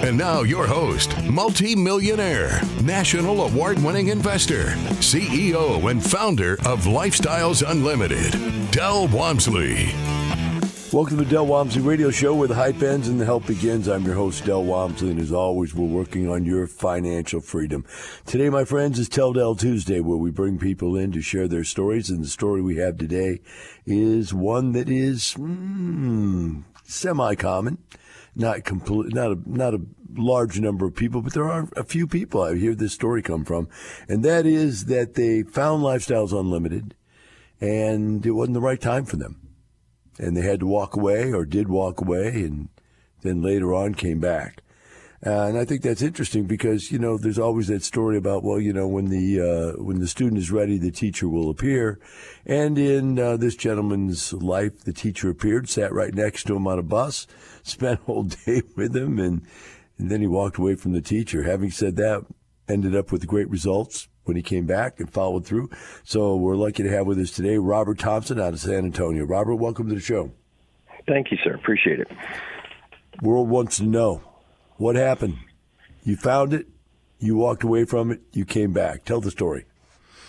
And now, your host, multi-millionaire, national award-winning investor, CEO and founder of Lifestyles Unlimited, Del Walmsley. Welcome to the Del Walmsley Radio Show where the hype ends and the help begins. I'm your host, Del Walmsley, and as always, we're working on your financial freedom. Today, my friends, is Tell Del Tuesday, where we bring people in to share their stories, and the story we have today is one that is mm, semi-common not complete, not a not a large number of people, but there are a few people I hear this story come from, and that is that they found Lifestyles Unlimited, and it wasn't the right time for them, and they had to walk away or did walk away, and then later on came back. Uh, and I think that's interesting because you know there's always that story about well you know when the uh, when the student is ready the teacher will appear, and in uh, this gentleman's life the teacher appeared sat right next to him on a bus, spent a whole day with him, and and then he walked away from the teacher. Having said that, ended up with great results when he came back and followed through. So we're lucky to have with us today Robert Thompson out of San Antonio. Robert, welcome to the show. Thank you, sir. Appreciate it. World wants to know what happened? You found it, you walked away from it, you came back. Tell the story.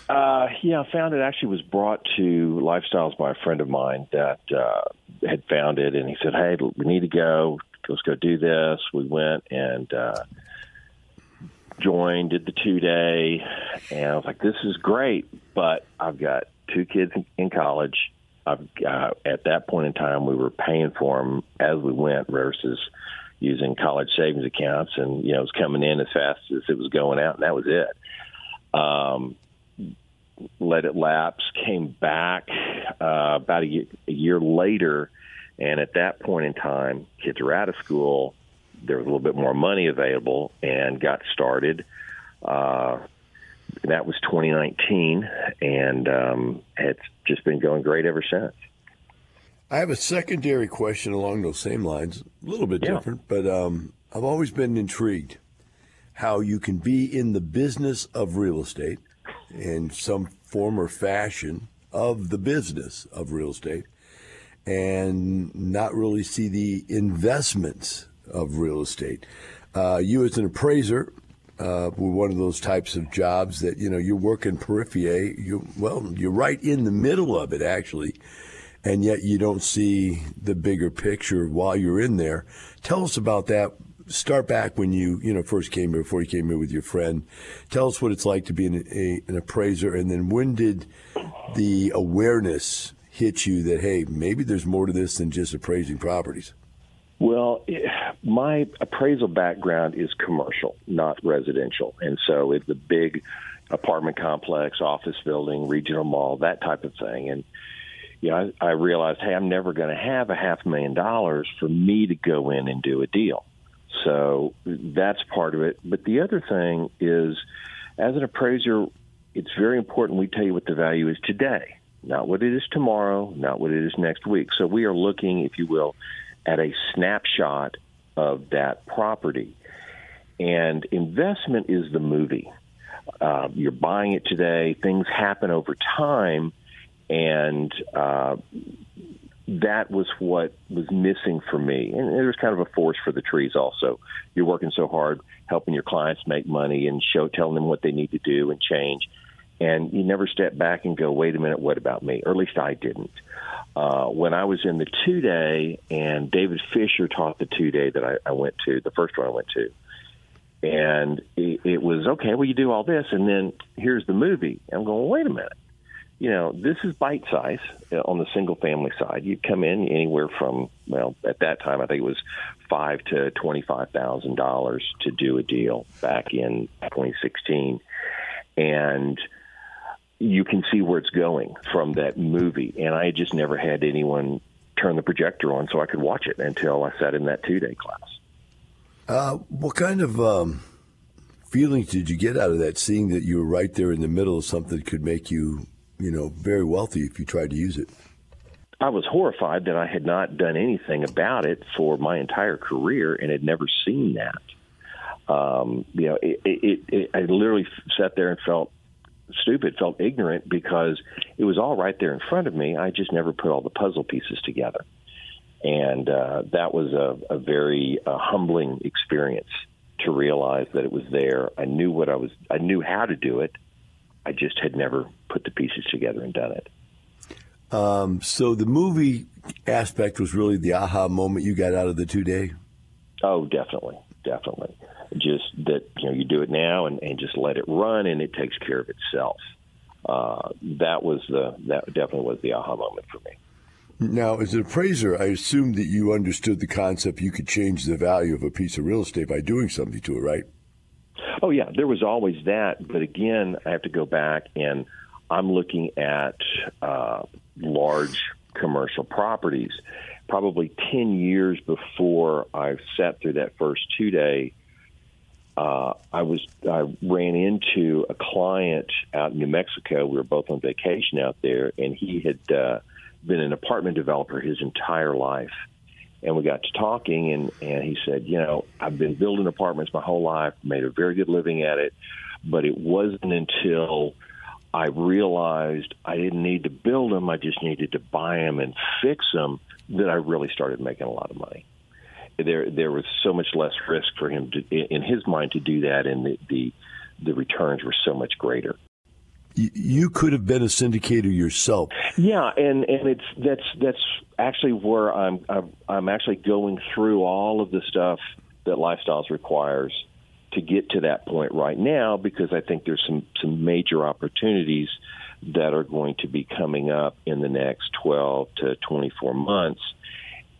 Uh, yeah, I found it actually was brought to Lifestyles by a friend of mine that uh, had found it, and he said, "Hey, we need to go. Let's go do this." We went and uh, joined, did the two day, and I was like, "This is great," but I've got two kids in college. I've uh, at that point in time, we were paying for them as we went versus using college savings accounts, and you know it was coming in as fast as it was going out, and that was it. Um, let it lapse, came back uh, about a year, a year later, and at that point in time, kids were out of school. There was a little bit more money available, and got started. Uh, that was 2019, and um, it's just been going great ever since. I have a secondary question along those same lines, a little bit yeah. different, but um, I've always been intrigued how you can be in the business of real estate in some form or fashion of the business of real estate and not really see the investments of real estate. Uh, you, as an appraiser, uh, were one of those types of jobs that you know you're working periphery. You well, you're right in the middle of it actually and yet you don't see the bigger picture while you're in there. Tell us about that. Start back when you you know first came here, before you came here with your friend. Tell us what it's like to be an, a, an appraiser, and then when did the awareness hit you that hey, maybe there's more to this than just appraising properties? Well, my appraisal background is commercial, not residential, and so it's a big apartment complex, office building, regional mall, that type of thing, and you know, I, I realized, hey, I'm never going to have a half million dollars for me to go in and do a deal. So that's part of it. But the other thing is, as an appraiser, it's very important we tell you what the value is today, not what it is tomorrow, not what it is next week. So we are looking, if you will, at a snapshot of that property. And investment is the movie. Uh, you're buying it today, things happen over time and uh, that was what was missing for me. And there's kind of a forest for the trees. Also, you're working so hard helping your clients make money and show telling them what they need to do and change, and you never step back and go, "Wait a minute, what about me?" Or at least I didn't. Uh, when I was in the two day, and David Fisher taught the two day that I, I went to, the first one I went to, and it, it was okay. Well, you do all this, and then here's the movie. I'm going, wait a minute you know, this is bite size uh, on the single family side. You'd come in anywhere from well, at that time I think it was five to twenty five thousand dollars to do a deal back in 2016, and you can see where it's going from that movie. And I just never had anyone turn the projector on so I could watch it until I sat in that two day class. Uh, what kind of um, feelings did you get out of that, seeing that you were right there in the middle of something that could make you you know, very wealthy if you tried to use it. I was horrified that I had not done anything about it for my entire career and had never seen that. Um, you know, it, it, it, I literally sat there and felt stupid, felt ignorant because it was all right there in front of me. I just never put all the puzzle pieces together, and uh, that was a, a very uh, humbling experience to realize that it was there. I knew what I was. I knew how to do it. I just had never put the pieces together and done it. Um, so the movie aspect was really the aha moment you got out of the two day. Oh, definitely, definitely. Just that you know you do it now and, and just let it run and it takes care of itself. Uh, that was the that definitely was the aha moment for me. Now, as an appraiser, I assume that you understood the concept you could change the value of a piece of real estate by doing something to it, right? Oh yeah, there was always that, but again, I have to go back and I'm looking at uh, large commercial properties. Probably 10 years before I sat through that first two day, uh, I was I ran into a client out in New Mexico. We were both on vacation out there, and he had uh, been an apartment developer his entire life. And we got to talking, and and he said, you know, I've been building apartments my whole life, made a very good living at it, but it wasn't until I realized I didn't need to build them; I just needed to buy them and fix them. That I really started making a lot of money. There, there was so much less risk for him to, in his mind, to do that, and the the, the returns were so much greater. You could have been a syndicator yourself. Yeah, and and it's that's that's actually where I'm I'm, I'm actually going through all of the stuff that lifestyles requires to get to that point right now because I think there's some some major opportunities that are going to be coming up in the next 12 to 24 months.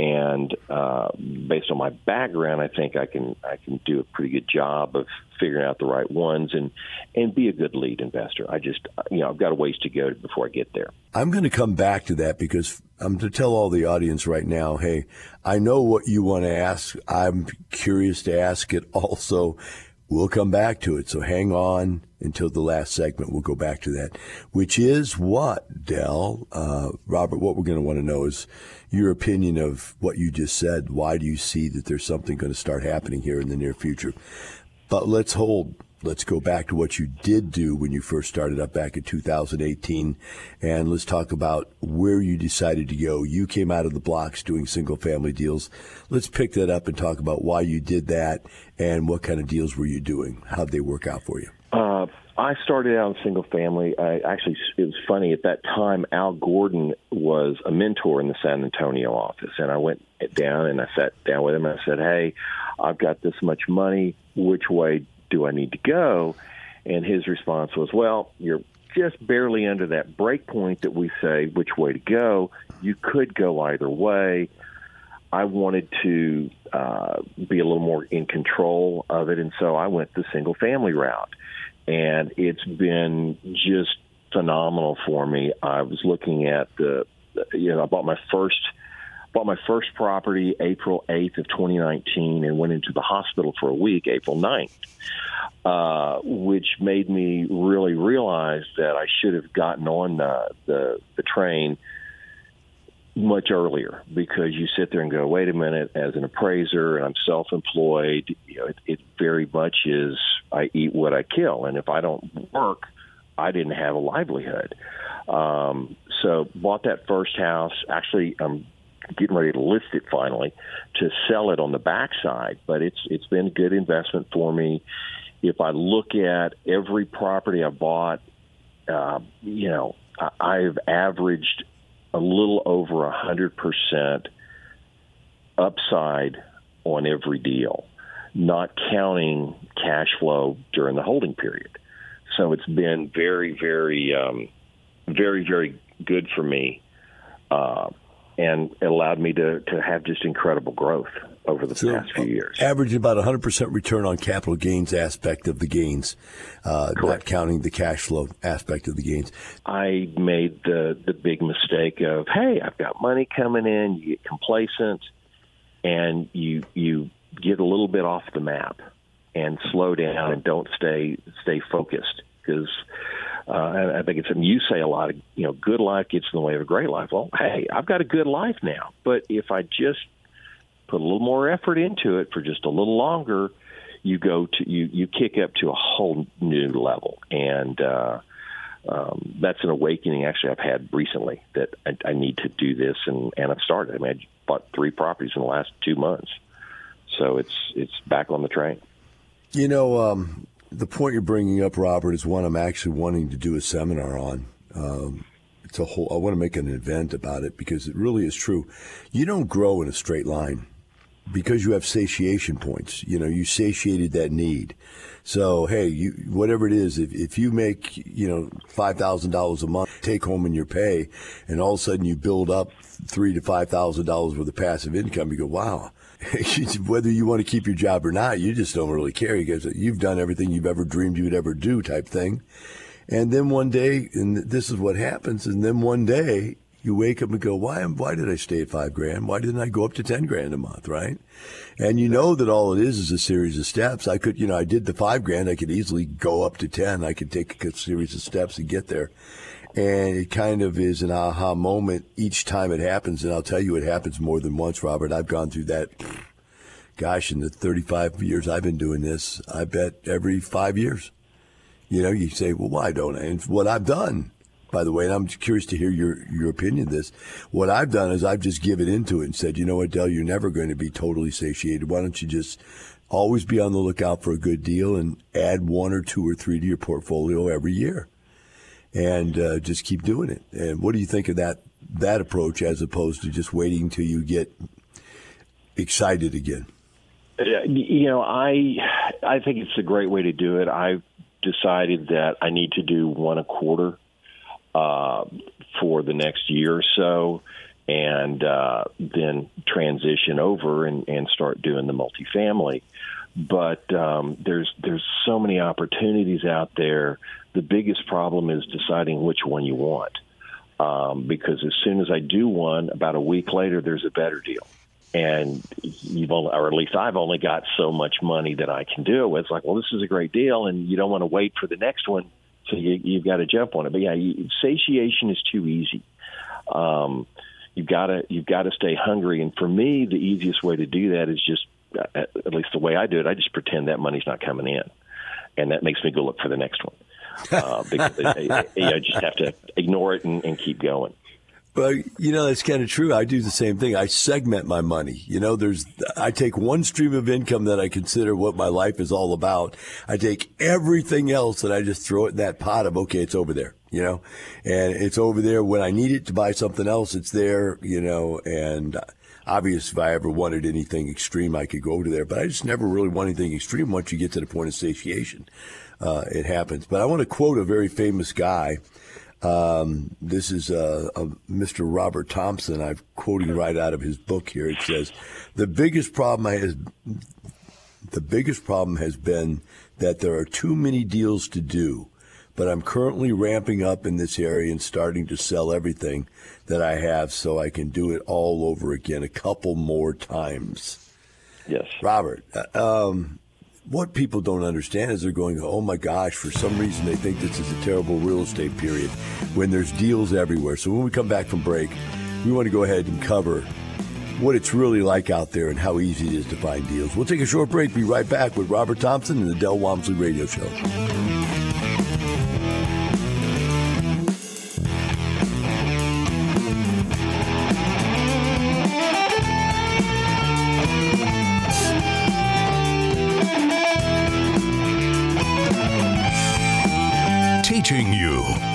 And uh, based on my background, I think I can I can do a pretty good job of figuring out the right ones and and be a good lead investor. I just you know I've got a ways to go before I get there. I'm going to come back to that because I'm to tell all the audience right now. Hey, I know what you want to ask. I'm curious to ask it also. We'll come back to it. So hang on until the last segment. We'll go back to that, which is what, Del, uh, Robert, what we're going to want to know is your opinion of what you just said. Why do you see that there's something going to start happening here in the near future? But let's hold let's go back to what you did do when you first started up back in 2018 and let's talk about where you decided to go. You came out of the blocks doing single family deals. Let's pick that up and talk about why you did that and what kind of deals were you doing? How'd they work out for you? Uh, I started out in single family. I actually, it was funny at that time. Al Gordon was a mentor in the San Antonio office, and I went down and I sat down with him and I said, "Hey, I've got this much money. Which way do I need to go? And his response was, well, you're just barely under that break point that we say which way to go. You could go either way. I wanted to uh, be a little more in control of it, and so I went the single family route. And it's been just phenomenal for me. I was looking at the, you know, I bought my first bought my first property April 8th of 2019 and went into the hospital for a week April 9th, uh, which made me really realize that I should have gotten on the, the, the train much earlier because you sit there and go, wait a minute, as an appraiser and I'm self-employed, you know, it, it very much is I eat what I kill. And if I don't work, I didn't have a livelihood. Um, so bought that first house. Actually, I'm getting ready to list it finally to sell it on the backside. But it's it's been a good investment for me. If I look at every property I bought, uh, you know, I've averaged a little over a hundred percent upside on every deal, not counting cash flow during the holding period. So it's been very, very, um, very, very good for me. Uh, and allowed me to, to have just incredible growth over the so past few years. Average about 100% return on capital gains aspect of the gains, uh, not counting the cash flow aspect of the gains. I made the, the big mistake of, hey, I've got money coming in, you get complacent, and you, you get a little bit off the map and slow down and don't stay, stay focused because Uh, and I think it's something you say a lot. Of, you know, good life gets in the way of a great life. Well, hey, I've got a good life now, but if I just put a little more effort into it for just a little longer, you go to you you kick up to a whole new level, and uh, um, that's an awakening. Actually, I've had recently that I, I need to do this, and and I've started. I mean, I bought three properties in the last two months, so it's it's back on the train. You know, um, the point you're bringing up, Robert, is one I'm actually wanting to do a seminar on. Um, it's a whole. I want to make an event about it because it really is true. You don't grow in a straight line because you have satiation points. You know, you satiated that need. So hey, you whatever it is, if, if you make you know five thousand dollars a month take home in your pay, and all of a sudden you build up three to five thousand dollars worth of passive income, you go, wow. Whether you want to keep your job or not, you just don't really care because you've done everything you've ever dreamed you would ever do, type thing. And then one day, and this is what happens, and then one day you wake up and go, why, why did I stay at five grand? Why didn't I go up to 10 grand a month? Right. And you know that all it is is a series of steps. I could, you know, I did the five grand. I could easily go up to 10. I could take a series of steps and get there. And it kind of is an aha moment each time it happens. And I'll tell you, it happens more than once, Robert. I've gone through that. Gosh, in the 35 years I've been doing this, I bet every five years. You know, you say, well, why don't I? And what I've done by the way, and I'm curious to hear your, your opinion of this. What I've done is I've just given into it and said, you know what, Del, you're never going to be totally satiated. Why don't you just always be on the lookout for a good deal and add one or two or three to your portfolio every year? And uh, just keep doing it. And what do you think of that that approach as opposed to just waiting till you get excited again? You know, I I think it's a great way to do it. I've decided that I need to do one a quarter uh, for the next year or so, and uh, then transition over and, and start doing the multifamily. But um, there's there's so many opportunities out there. The biggest problem is deciding which one you want, um, because as soon as I do one, about a week later, there's a better deal and you've only, or at least I've only got so much money that I can do it with. It's like, well, this is a great deal, and you don't want to wait for the next one so you, you've got to jump on it. But yeah, you, satiation is too easy. Um, you've got to you've got to stay hungry. And for me, the easiest way to do that is just, uh, at least the way I do it, I just pretend that money's not coming in, and that makes me go look for the next one. Uh, because I, I, I just have to ignore it and, and keep going. But you know that's kind of true. I do the same thing. I segment my money. You know, there's I take one stream of income that I consider what my life is all about. I take everything else and I just throw it in that pot of okay, it's over there. You know, and it's over there when I need it to buy something else. It's there. You know, and obvious if I ever wanted anything extreme, I could go to there. But I just never really want anything extreme. Once you get to the point of satiation, uh, it happens. But I want to quote a very famous guy. Um, this is uh, Mr. Robert Thompson. I'm quoting right out of his book here. It says, "The biggest problem I has the biggest problem has been that there are too many deals to do." But I'm currently ramping up in this area and starting to sell everything that I have so I can do it all over again a couple more times. Yes. Robert, uh, um, what people don't understand is they're going, oh my gosh, for some reason they think this is a terrible real estate period when there's deals everywhere. So when we come back from break, we want to go ahead and cover what it's really like out there and how easy it is to find deals. We'll take a short break, be right back with Robert Thompson and the Del Walmsley Radio Show.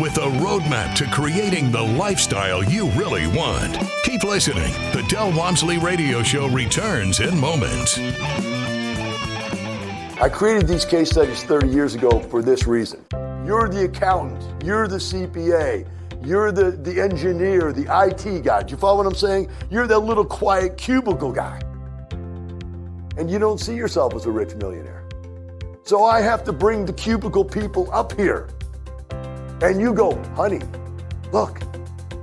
With a roadmap to creating the lifestyle you really want. Keep listening. The Del Walmsley Radio Show returns in moments. I created these case studies 30 years ago for this reason. You're the accountant, you're the CPA, you're the, the engineer, the IT guy. Do you follow what I'm saying? You're that little quiet cubicle guy. And you don't see yourself as a rich millionaire. So I have to bring the cubicle people up here and you go, honey, look,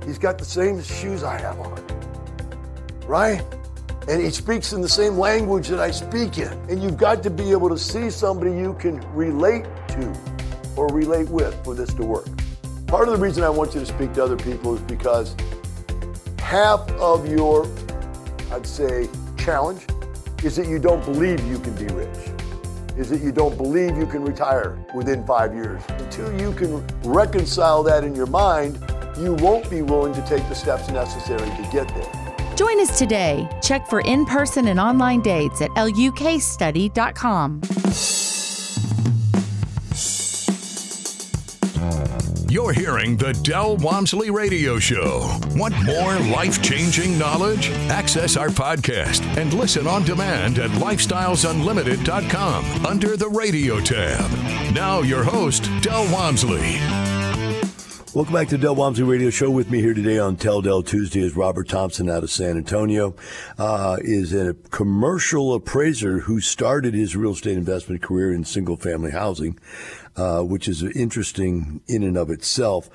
he's got the same shoes I have on. Right? And he speaks in the same language that I speak in. And you've got to be able to see somebody you can relate to or relate with for this to work. Part of the reason I want you to speak to other people is because half of your, I'd say, challenge is that you don't believe you can be rich, is that you don't believe you can retire within five years. Until you can reconcile that in your mind, you won't be willing to take the steps necessary to get there. Join us today. Check for in person and online dates at lukstudy.com. You're hearing the Del Walmsley Radio Show. Want more life changing knowledge? Access our podcast and listen on demand at lifestylesunlimited.com under the radio tab. Now, your host, Del Walmsley. Welcome back to Del Walmsley Radio Show. With me here today on Tell Del Tuesday is Robert Thompson out of San Antonio. Uh, is a commercial appraiser who started his real estate investment career in single family housing uh, which is interesting in and of itself.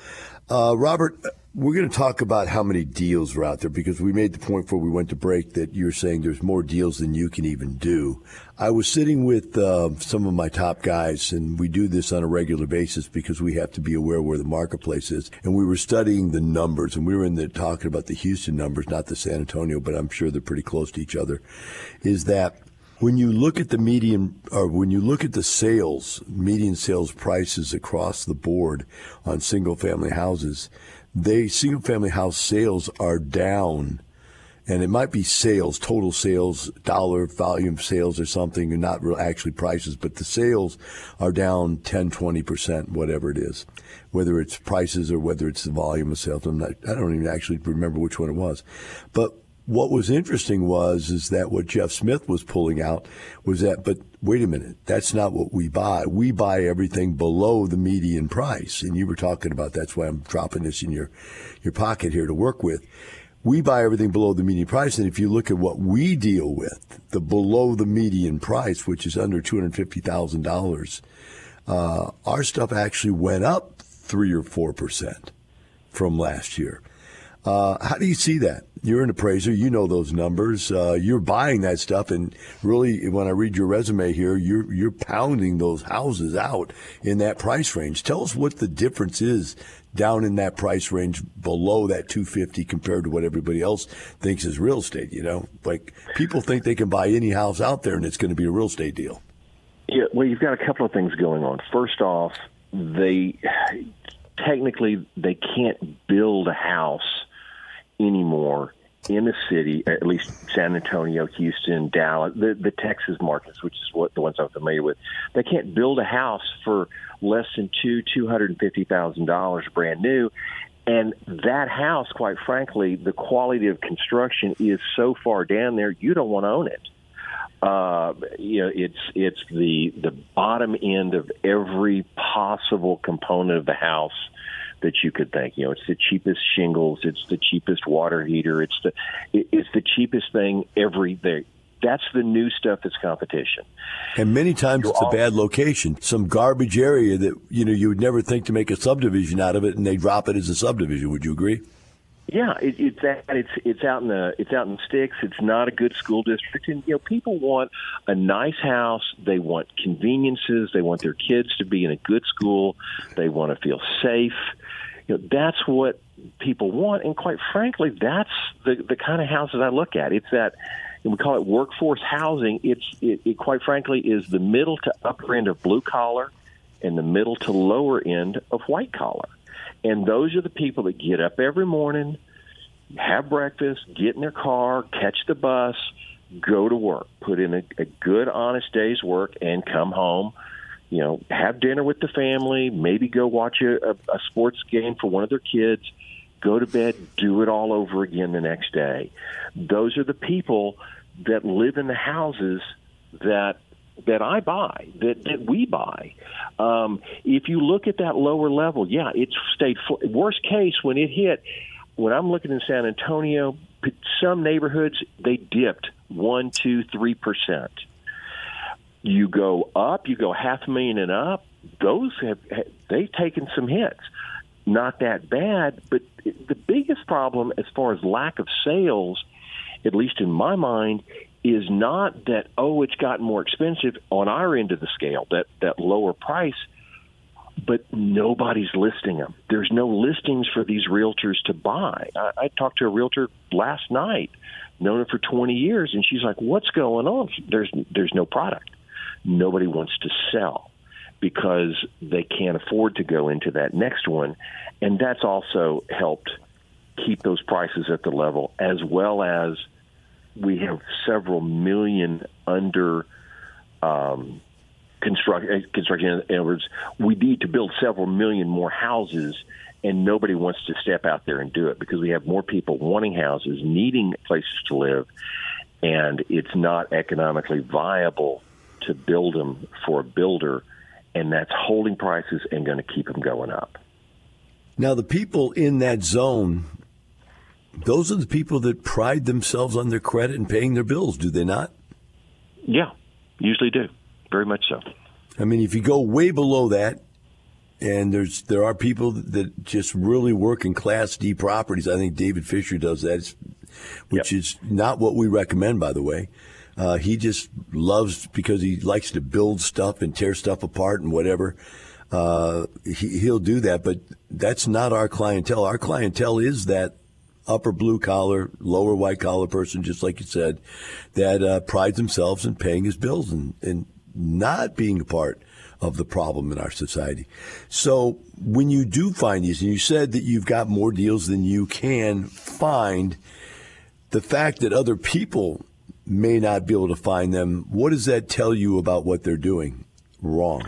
Uh, Robert, we're going to talk about how many deals are out there because we made the point before we went to break that you're saying there's more deals than you can even do. I was sitting with uh, some of my top guys, and we do this on a regular basis because we have to be aware where the marketplace is. And we were studying the numbers, and we were in there talking about the Houston numbers, not the San Antonio, but I'm sure they're pretty close to each other. Is that when you look at the median, or when you look at the sales, median sales prices across the board on single family houses, they single family house sales are down. And it might be sales, total sales, dollar volume sales or something, and not actually prices, but the sales are down 10, 20%, whatever it is. Whether it's prices or whether it's the volume of sales. I'm not, I don't even actually remember which one it was. But what was interesting was is that what Jeff Smith was pulling out was that, but wait a minute, that's not what we buy. We buy everything below the median price, and you were talking about that's why I'm dropping this in your your pocket here to work with. We buy everything below the median price, and if you look at what we deal with, the below the median price, which is under two hundred fifty thousand uh, dollars, our stuff actually went up three or four percent from last year. Uh, how do you see that? You're an appraiser. You know those numbers. Uh, you're buying that stuff, and really, when I read your resume here, you're you're pounding those houses out in that price range. Tell us what the difference is down in that price range below that 250 compared to what everybody else thinks is real estate. You know, like people think they can buy any house out there, and it's going to be a real estate deal. Yeah, well, you've got a couple of things going on. First off, they technically they can't build a house anymore in the city, at least San Antonio, Houston, Dallas, the, the Texas markets, which is what the ones I'm familiar with, they can't build a house for less than two two hundred and fifty thousand dollars brand new. And that house, quite frankly, the quality of construction is so far down there, you don't want to own it. Uh, you know, it's it's the the bottom end of every possible component of the house that you could think. You know, it's the cheapest shingles, it's the cheapest water heater, it's the it's the cheapest thing every day. That's the new stuff that's competition. And many times You're it's a bad location, some garbage area that you know you would never think to make a subdivision out of it, and they drop it as a subdivision. Would you agree? Yeah, it, it's that it's it's out in the it's out in the sticks. It's not a good school district, and you know people want a nice house. They want conveniences. They want their kids to be in a good school. They want to feel safe you know, that's what people want. And quite frankly, that's the, the kind of houses I look at. It's that, and we call it workforce housing. It's, it, it quite frankly is the middle to upper end of blue collar and the middle to lower end of white collar. And those are the people that get up every morning, have breakfast, get in their car, catch the bus, go to work, put in a, a good, honest day's work, and come home you know, have dinner with the family, maybe go watch a, a, sports game for one of their kids, go to bed, do it all over again the next day. Those are the people that live in the houses that that I buy, that, that we buy. Um, if you look at that lower level, yeah, it's stayed. Worst case, when it hit, when I'm looking in San Antonio, some neighborhoods they dipped one, two, three percent you go up, you go half a million and up, those have they've taken some hits. Not that bad, but the biggest problem as far as lack of sales, at least in my mind, is not that oh it's gotten more expensive on our end of the scale, that that lower price. but nobody's listing them. There's no listings for these realtors to buy. I, I talked to a realtor last night, known her for 20 years, and she's like, "What's going on? There's there's no product. Nobody wants to sell." Because they can't afford to go into that next one. And that's also helped keep those prices at the level, as well as we have several million under um, uh, construction. In other words, we need to build several million more houses, and nobody wants to step out there and do it because we have more people wanting houses, needing places to live, and it's not economically viable to build them for a builder, and that's holding prices and going to keep them going up. Now, the people in that zone, those are the people that pride themselves on their credit and paying their bills, do they not? Yeah, usually do. Very much so. I mean, if you go way below that, and there's there are people that just really work in Class D properties. I think David Fisher does that, which yep. is not what we recommend, by the way. Uh, he just loves because he likes to build stuff and tear stuff apart and whatever. Uh, he, he'll do that, but that's not our clientele. Our clientele is that upper blue collar, lower white collar person, just like you said, that uh, prides themselves in paying his bills and, and not being a part of the problem in our society. So when you do find these, and you said that you've got more deals than you can find, the fact that other people may not be able to find them, what does that tell you about what they're doing wrong?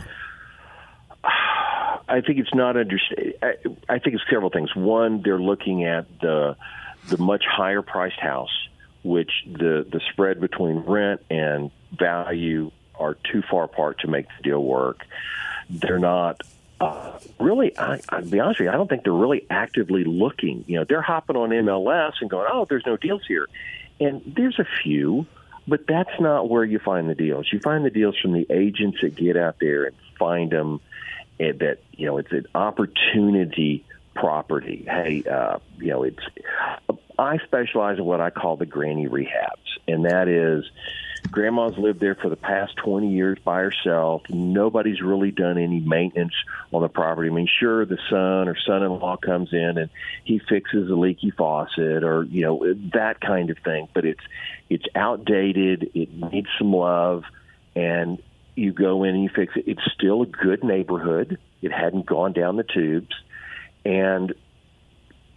I think it's not understand. I think it's several things. One, they're looking at the the much higher priced house, which the the spread between rent and value are too far apart to make the deal work. They're not uh, really. I, I'll be honest with you. I don't think they're really actively looking. You know, they're hopping on MLS and going, "Oh, there's no deals here," and there's a few, but that's not where you find the deals. You find the deals from the agents that get out there and find them. And that you know, it's an opportunity property. Hey, uh, you know, it's. I specialize in what I call the granny rehabs, and that is Grandma's lived there for the past 20 years by herself. Nobody's really done any maintenance on the property. I mean, sure, the son or son-in-law comes in and he fixes a leaky faucet or you know that kind of thing. But it's it's outdated. It needs some love, and you go in and you fix it. It's still a good neighborhood. It hadn't gone down the tubes, and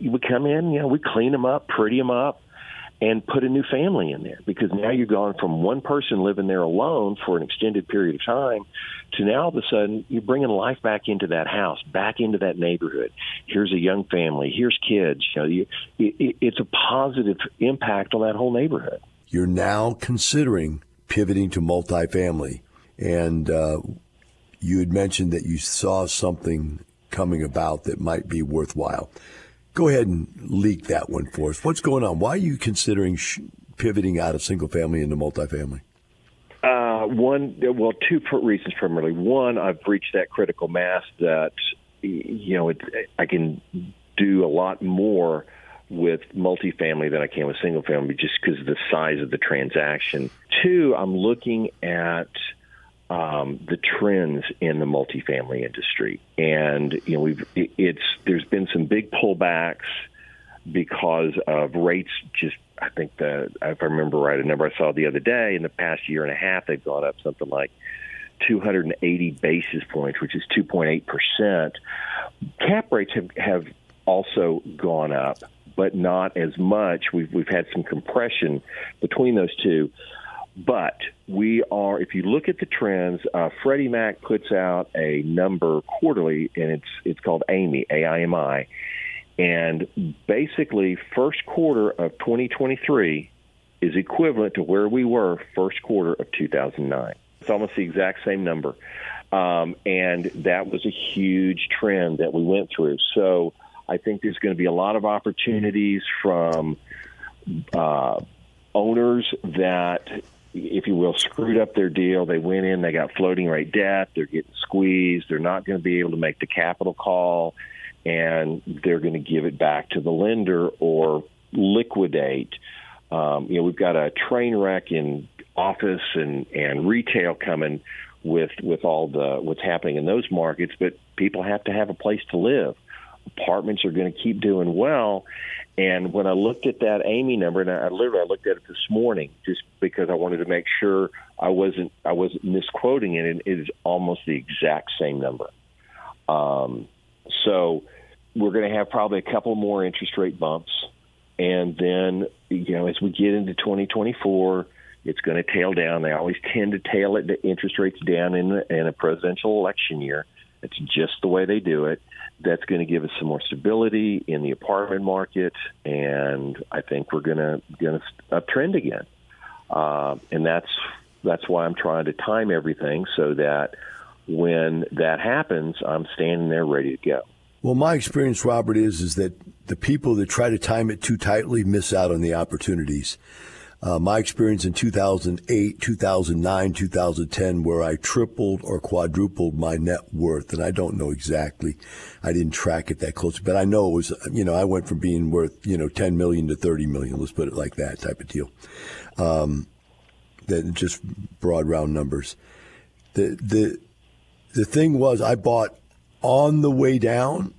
would come in. You know, we clean them up, pretty them up and put a new family in there because now you're gone from one person living there alone for an extended period of time to now all of a sudden you're bringing life back into that house, back into that neighborhood. Here's a young family. Here's kids. You know, you, it, it's a positive impact on that whole neighborhood. You're now considering pivoting to multifamily, and uh, you had mentioned that you saw something coming about that might be worthwhile. Go ahead and leak that one for us. What's going on? Why are you considering sh- pivoting out of single family into multifamily? Uh, one, well, two reasons primarily. One, I've reached that critical mass that you know it, I can do a lot more with multifamily than I can with single family, just because of the size of the transaction. Two, I'm looking at um, the trends in the multifamily industry, and you know we've it's there's been some big pullbacks because of rates. Just I think that if I remember right, a number I saw the other day in the past year and a half, they've gone up something like 280 basis points, which is 2.8 percent. Cap rates have have also gone up, but not as much. We've we've had some compression between those two. But we are, if you look at the trends, uh, Freddie Mac puts out a number quarterly, and it's it's called AIMI, A-I-M-I, and basically first quarter of 2023 is equivalent to where we were first quarter of 2009. It's almost the exact same number, um, and that was a huge trend that we went through. So I think there's going to be a lot of opportunities from. Uh, owners that if you will, screwed up their deal. They went in, they got floating rate debt, they're getting squeezed, they're not going to be able to make the capital call, and they're going to give it back to the lender or liquidate. Um, you know, we've got a train wreck in office and, and retail coming with with all the what's happening in those markets, but people have to have a place to live. Apartments are going to keep doing well. And when I looked at that AIMI number, and I literally I looked at it this morning just because I wanted to make sure I wasn't I wasn't misquoting it, and it is almost the exact same number. Um, so we're going to have probably a couple more interest rate bumps, and then you know as we get into 2024, it's going to tail down. They always tend to tail it the interest rates down in, in a presidential election year. It's just the way they do it that's going to give us some more stability in the apartment market, and I think we're going to going to uptrend again. Uh, and that's that's why I'm trying to time everything so that when that happens, I'm standing there ready to go. Well, my experience, Robert, is is that the people that try to time it too tightly miss out on the opportunities. Uh, my experience in 2008, 2009, 2010, where I tripled or quadrupled my net worth, and I don't know exactly. I didn't track it that closely, but I know it was, you know, I went from being worth, you know, 10 million to 30 million. Let's put it like that type of deal. Um, that just broad round numbers. The, the, the thing was I bought on the way down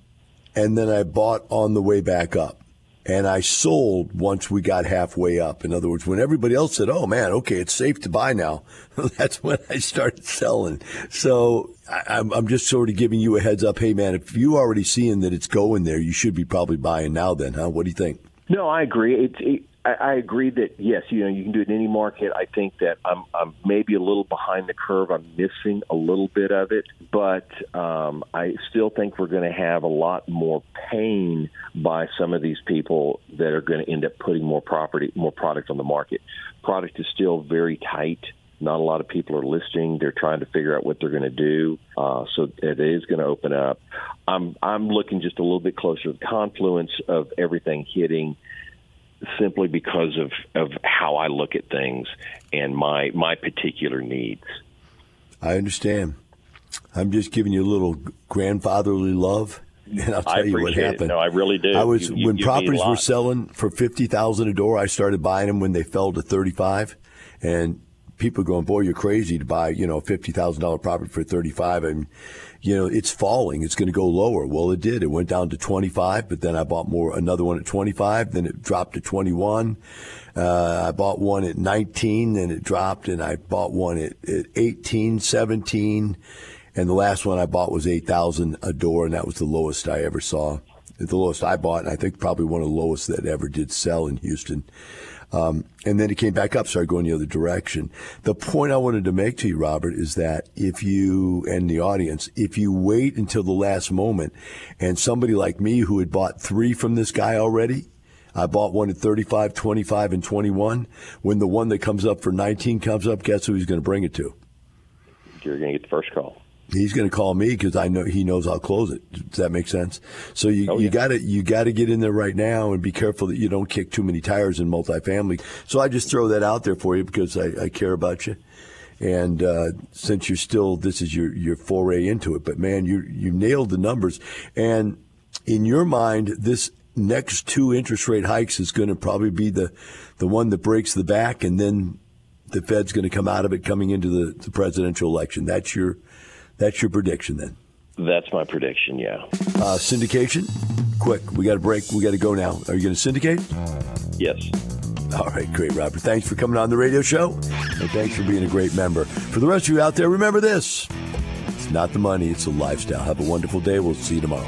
and then I bought on the way back up and I sold once we got halfway up. In other words, when everybody else said, "Oh man, okay, it's safe to buy now," that's when I started selling. So I, am just sort of giving you a heads up. Hey man, if you already seeing that it's going there, you should be probably buying now. Then, huh? What do you think? No, I agree. It's it, I, I agree that yes, you know, you can do it in any market. I think that I'm, I'm maybe a little behind the curve. I'm missing a little bit of it, but um, I still think we're going to have a lot more pain by some of these people that are going to end up putting more property, more product on the market. Product is still very tight. Not a lot of people are listing. They're trying to figure out what they're going to do. Uh, so it is going to open up. I'm I'm looking just a little bit closer to the confluence of everything hitting simply because of, of how I look at things and my my particular needs. I understand. I'm just giving you a little grandfatherly love. And I'll tell you what happened. It. No, I really do. I was you, when you properties were selling for fifty thousand a door. I started buying them when they fell to thirty five, and people going, "Boy, you're crazy to buy you know fifty thousand dollar property for thirty five. And you know, it's falling. It's going to go lower. Well, it did. It went down to 25, but then I bought more, another one at 25. Then it dropped to 21. Uh, I bought one at 19, then it dropped, and I bought one at, at 18, 17. And the last one I bought was 8,000 a door, and that was the lowest I ever saw. The lowest I bought, and I think probably one of the lowest that ever did sell in Houston. Um, and then it came back up, started going the other direction. The point I wanted to make to you, Robert, is that if you and the audience, if you wait until the last moment, and somebody like me who had bought three from this guy already, I bought one at 35, 25, and 21. When the one that comes up for 19 comes up, guess who he's going to bring it to? You're going to get the first call. He's going to call me because I know he knows I'll close it. Does that make sense? So you oh, yeah. you got to you got to get in there right now and be careful that you don't kick too many tires in multifamily. So I just throw that out there for you because I, I care about you. And uh, since you're still, this is your your foray into it. But man, you you nailed the numbers. And in your mind, this next two interest rate hikes is going to probably be the the one that breaks the back, and then the Fed's going to come out of it coming into the, the presidential election. That's your that's your prediction then? That's my prediction, yeah. Uh, syndication? Quick, we got a break. We got to go now. Are you going to syndicate? Yes. All right, great, Robert. Thanks for coming on the radio show, and thanks for being a great member. For the rest of you out there, remember this it's not the money, it's the lifestyle. Have a wonderful day. We'll see you tomorrow.